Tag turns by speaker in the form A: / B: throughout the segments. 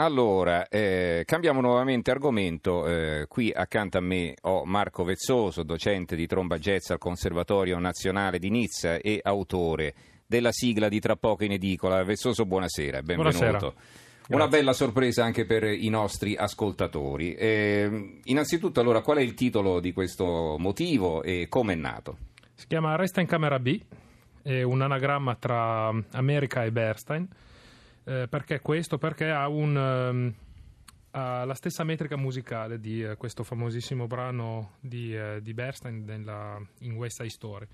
A: Allora, eh, cambiamo nuovamente argomento. Eh, qui accanto a me ho Marco Vezzoso, docente di tromba jazz al Conservatorio Nazionale di Nizza e autore della sigla di Tra poco in edicola. Vezzoso, buonasera, benvenuto.
B: Buonasera.
A: Una bella sorpresa anche per i nostri ascoltatori. Eh, innanzitutto, allora, qual è il titolo di questo motivo e come è nato?
B: Si chiama Resta in camera B, è un anagramma tra America e Bernstein. Eh, perché questo? Perché ha, un, ehm, ha, la stessa metrica musicale di eh, questo famosissimo brano di, eh, di Bernstein nella, in West Side Story.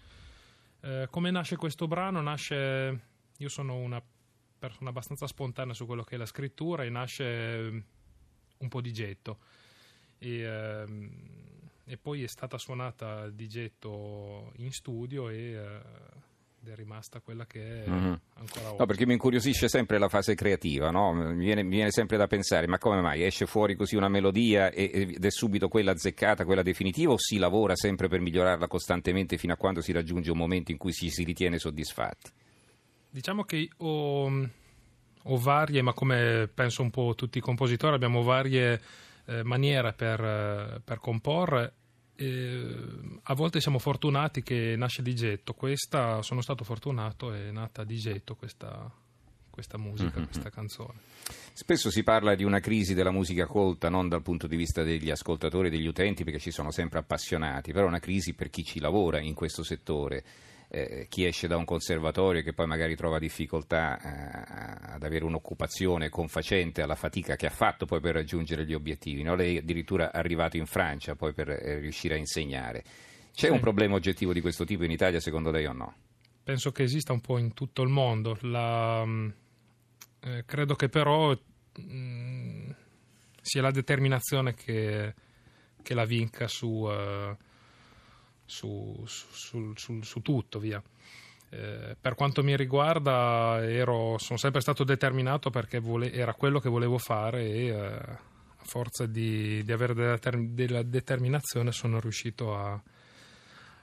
B: Eh, come nasce questo brano? Nasce, io sono una persona abbastanza spontanea su quello che è la scrittura e nasce ehm, un po' di getto. E, ehm, e poi è stata suonata di getto in studio e ed è rimasta quella che è
A: Mhm.
B: ancora oggi.
A: No, perché mi incuriosisce sempre la fase creativa, no? mi, viene, mi viene sempre da pensare, ma come mai esce fuori così una melodia e- ed è subito quella azzeccata, quella definitiva, o si lavora sempre per migliorarla costantemente fino a quando si raggiunge un momento in cui si, si ritiene soddisfatti?
B: Diciamo che ho, ho varie, ma come penso un po' tutti i compositori, abbiamo varie eh, maniere per, eh, per comporre. E, a volte siamo fortunati che nasce di getto. Questa sono stato fortunato, è nata di getto questa, questa musica,
A: Mhm.
B: questa canzone.
A: Spesso si parla di una crisi della musica colta, non dal punto di vista degli ascoltatori e degli utenti, perché ci sono sempre appassionati, però è una crisi per chi ci lavora in questo settore. Eh, chi esce da un conservatorio che poi magari trova difficoltà eh, ad avere un'occupazione confacente alla fatica che ha fatto poi per raggiungere gli obiettivi. no? Lei è addirittura arrivato in Francia poi per eh, riuscire a insegnare. C'è
B: Sì.
A: un problema oggettivo di questo tipo in Italia secondo lei o no?
B: penso che esista un po' in tutto il mondo. La, mh, eh, credo che però mh, sia la determinazione che, che la vinca su, eh, su, su- sul- su tutto, via. Eh, per quanto mi riguarda, ero- sono sempre stato determinato perché vole- era quello che volevo fare e eh, a forza di, di avere della, ter- della determinazione sono riuscito a,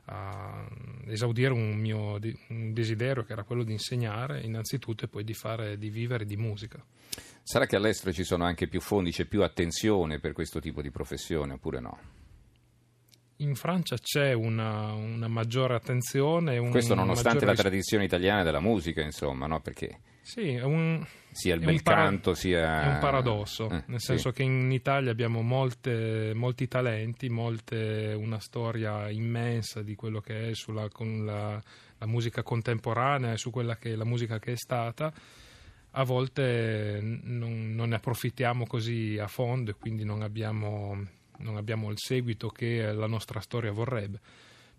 B: a esaudire un mio un desiderio che era quello di insegnare innanzitutto e poi di fare di vivere di musica.
A: Sarà che all'estero ci sono anche più fondi, c'è più attenzione per questo tipo di professione oppure no?
B: In Francia c'è una, una maggiore attenzione. Un,
A: Questo nonostante
B: maggiore
A: la tradizione italiana della musica, insomma, no? perché
B: Sì, è un,
A: sia il bel
B: para-
A: canto sia...
B: è un paradosso,
A: Eh,
B: nel
A: sì.
B: senso che in Italia abbiamo molte- molti talenti, molte- una storia immensa di quello che è sulla, con la, la musica contemporanea e su quella che è la musica che è stata. A volte non, non ne approfittiamo così a fondo e quindi non abbiamo, non abbiamo il seguito che la nostra storia vorrebbe.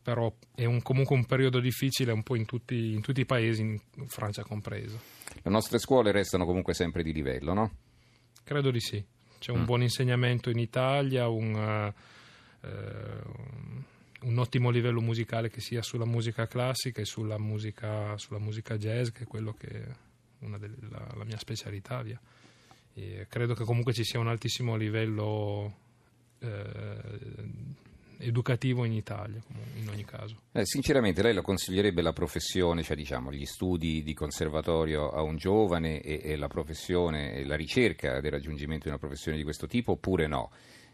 B: Però è un- comunque un periodo difficile un po' in tutti, in tutti i paesi, in Francia compreso.
A: Le nostre scuole restano comunque sempre di livello, no?
B: Credo di sì. C'è un
A: Mm.
B: buon insegnamento in Italia, un, eh, eh, un ottimo livello musicale che sia sulla musica classica e sulla musica, sulla musica jazz, che è quello che è una delle- la, la mia specialità. Via. E credo che comunque ci sia un altissimo livello eh, educativo in Italia, in ogni caso.
A: Eh, sinceramente lei lo consiglierebbe la professione, cioè diciamo gli studi di conservatorio a un giovane e, e la professione e la ricerca del raggiungimento di una professione di questo tipo oppure no?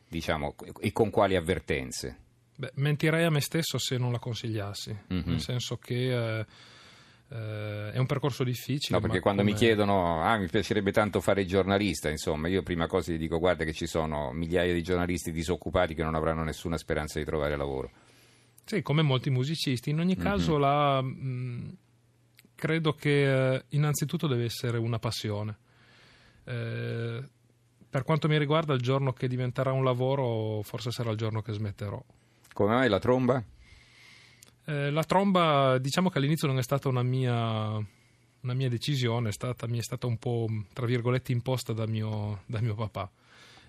A: Diciamo, e con quali avvertenze?
B: Beh, mentirei a me stesso se non la consigliassi,
A: Mhm.
B: nel senso che eh, eh, è un percorso difficile.
A: No, perché quando mi
B: come-
A: chiedono, ah, mi piacerebbe tanto fare il giornalista, insomma, io prima cosa gli dico, guarda che ci sono migliaia di giornalisti disoccupati che non avranno nessuna speranza di trovare lavoro.
B: Sì, come molti musicisti. In ogni
A: Mhm.
B: caso, la, mh, credo che eh, innanzitutto deve essere una passione. Eh, per quanto mi riguarda, il giorno che diventerà un lavoro, forse sarà il giorno che smetterò.
A: Come mai la tromba?
B: Eh, la tromba, diciamo che all'inizio non è stata una mia, una mia decisione, è stata, mi è stata un po', tra virgolette, imposta da mio, da mio papà,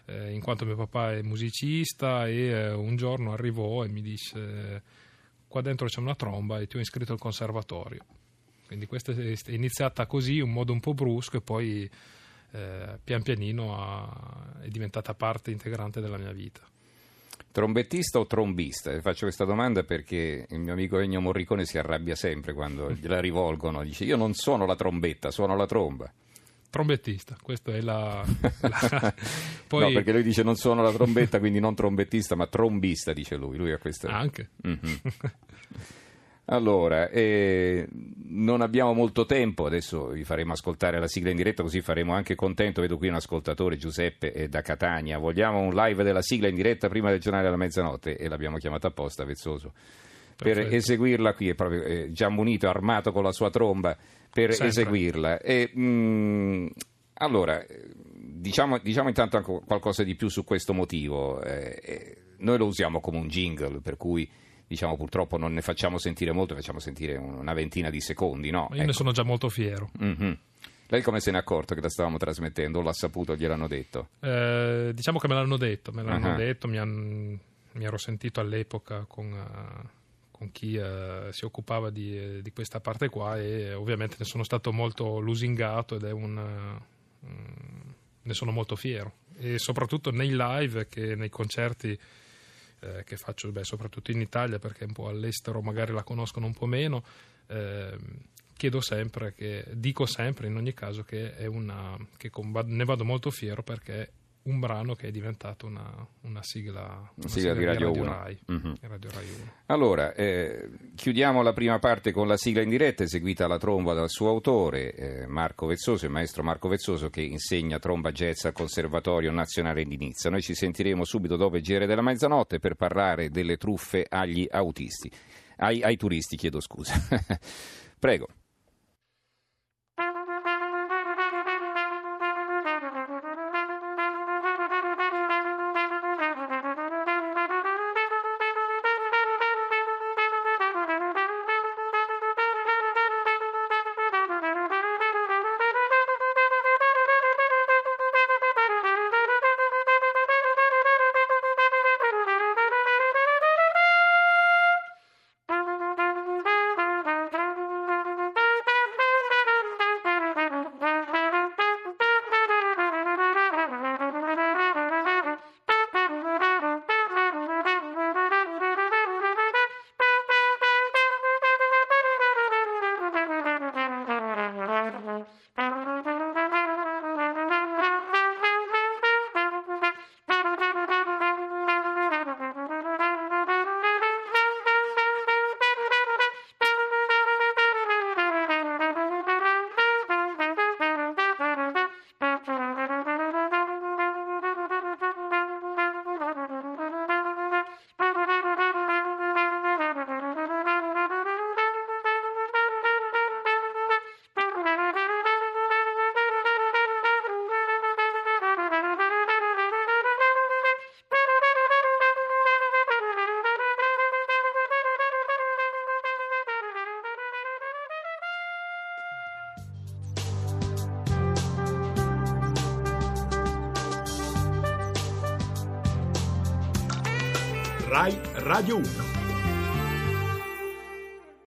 B: eh, in quanto mio papà è musicista e eh, un giorno arrivò e mi disse qua dentro c'è una tromba e ti ho iscritto al conservatorio. Quindi questa è iniziata così, in modo un po' brusco e poi eh, pian pianino ha- è diventata parte integrante della mia vita.
A: Trombettista o trombista? Faccio questa domanda perché il mio amico Ennio Morricone si arrabbia sempre quando gliela rivolgono. Dice: Io non suono la trombetta, suono la tromba.
B: Trombettista, questa è la...
A: la... Poi... No, perché lui dice non suono la trombetta, quindi non trombettista, ma trombista, dice lui. Lui ha questa...
B: Anche. Mm-hmm.
A: Allora, eh, non abbiamo molto tempo, adesso vi faremo ascoltare la sigla in diretta così faremo anche contento, vedo qui un ascoltatore Giuseppe eh, da Catania, vogliamo un live della sigla in diretta prima del giornale della mezzanotte e l'abbiamo chiamata apposta Vezzoso per Perfetto. eseguirla qui, è proprio eh, già munito, armato con la sua tromba per Sempre. eseguirla. E, mh, mm, allora, diciamo, diciamo, intanto qualcosa di più su questo motivo. Eh, eh, noi lo usiamo come un jingle, per cui diciamo purtroppo non ne facciamo sentire molto, facciamo sentire una ventina di secondi, no?
B: Io ecco. ne sono già molto fiero.
A: Mm-hmm. Lei come se ne è accorto che la stavamo trasmettendo? O l'ha saputo, gliel'hanno detto?
B: Eh, diciamo che me l'hanno detto, me l'hanno uh-huh. detto, mi, han, mi, ero sentito all'epoca con, uh, con chi uh, si occupava di, di, questa parte qua e ovviamente ne sono stato molto lusingato ed è un... Uh, ne sono molto fiero e soprattutto nei live che nei concerti eh, che faccio beh, soprattutto in Italia perché un po' all'estero magari la conoscono un po' meno, eh, chiedo sempre, che, dico sempre in ogni caso che, una, che ne vado molto fiero perché un brano che è diventato una, una sigla, una
A: sigla, sigla di Radio,
B: Radio
A: 1.
B: Rai, mm-hmm. Radio Rai 1.
A: Allora, eh, chiudiamo la prima parte con la sigla in diretta eseguita alla tromba dal suo autore, eh, Marco Vezzoso, il maestro Marco Vezzoso che insegna tromba jazz al Conservatorio Nazionale di Nizza. Noi ci sentiremo subito dopo il giro della mezzanotte per parlare delle truffe agli autisti, ai, ai turisti, chiedo scusa. Prego.
C: Rai Radio 1.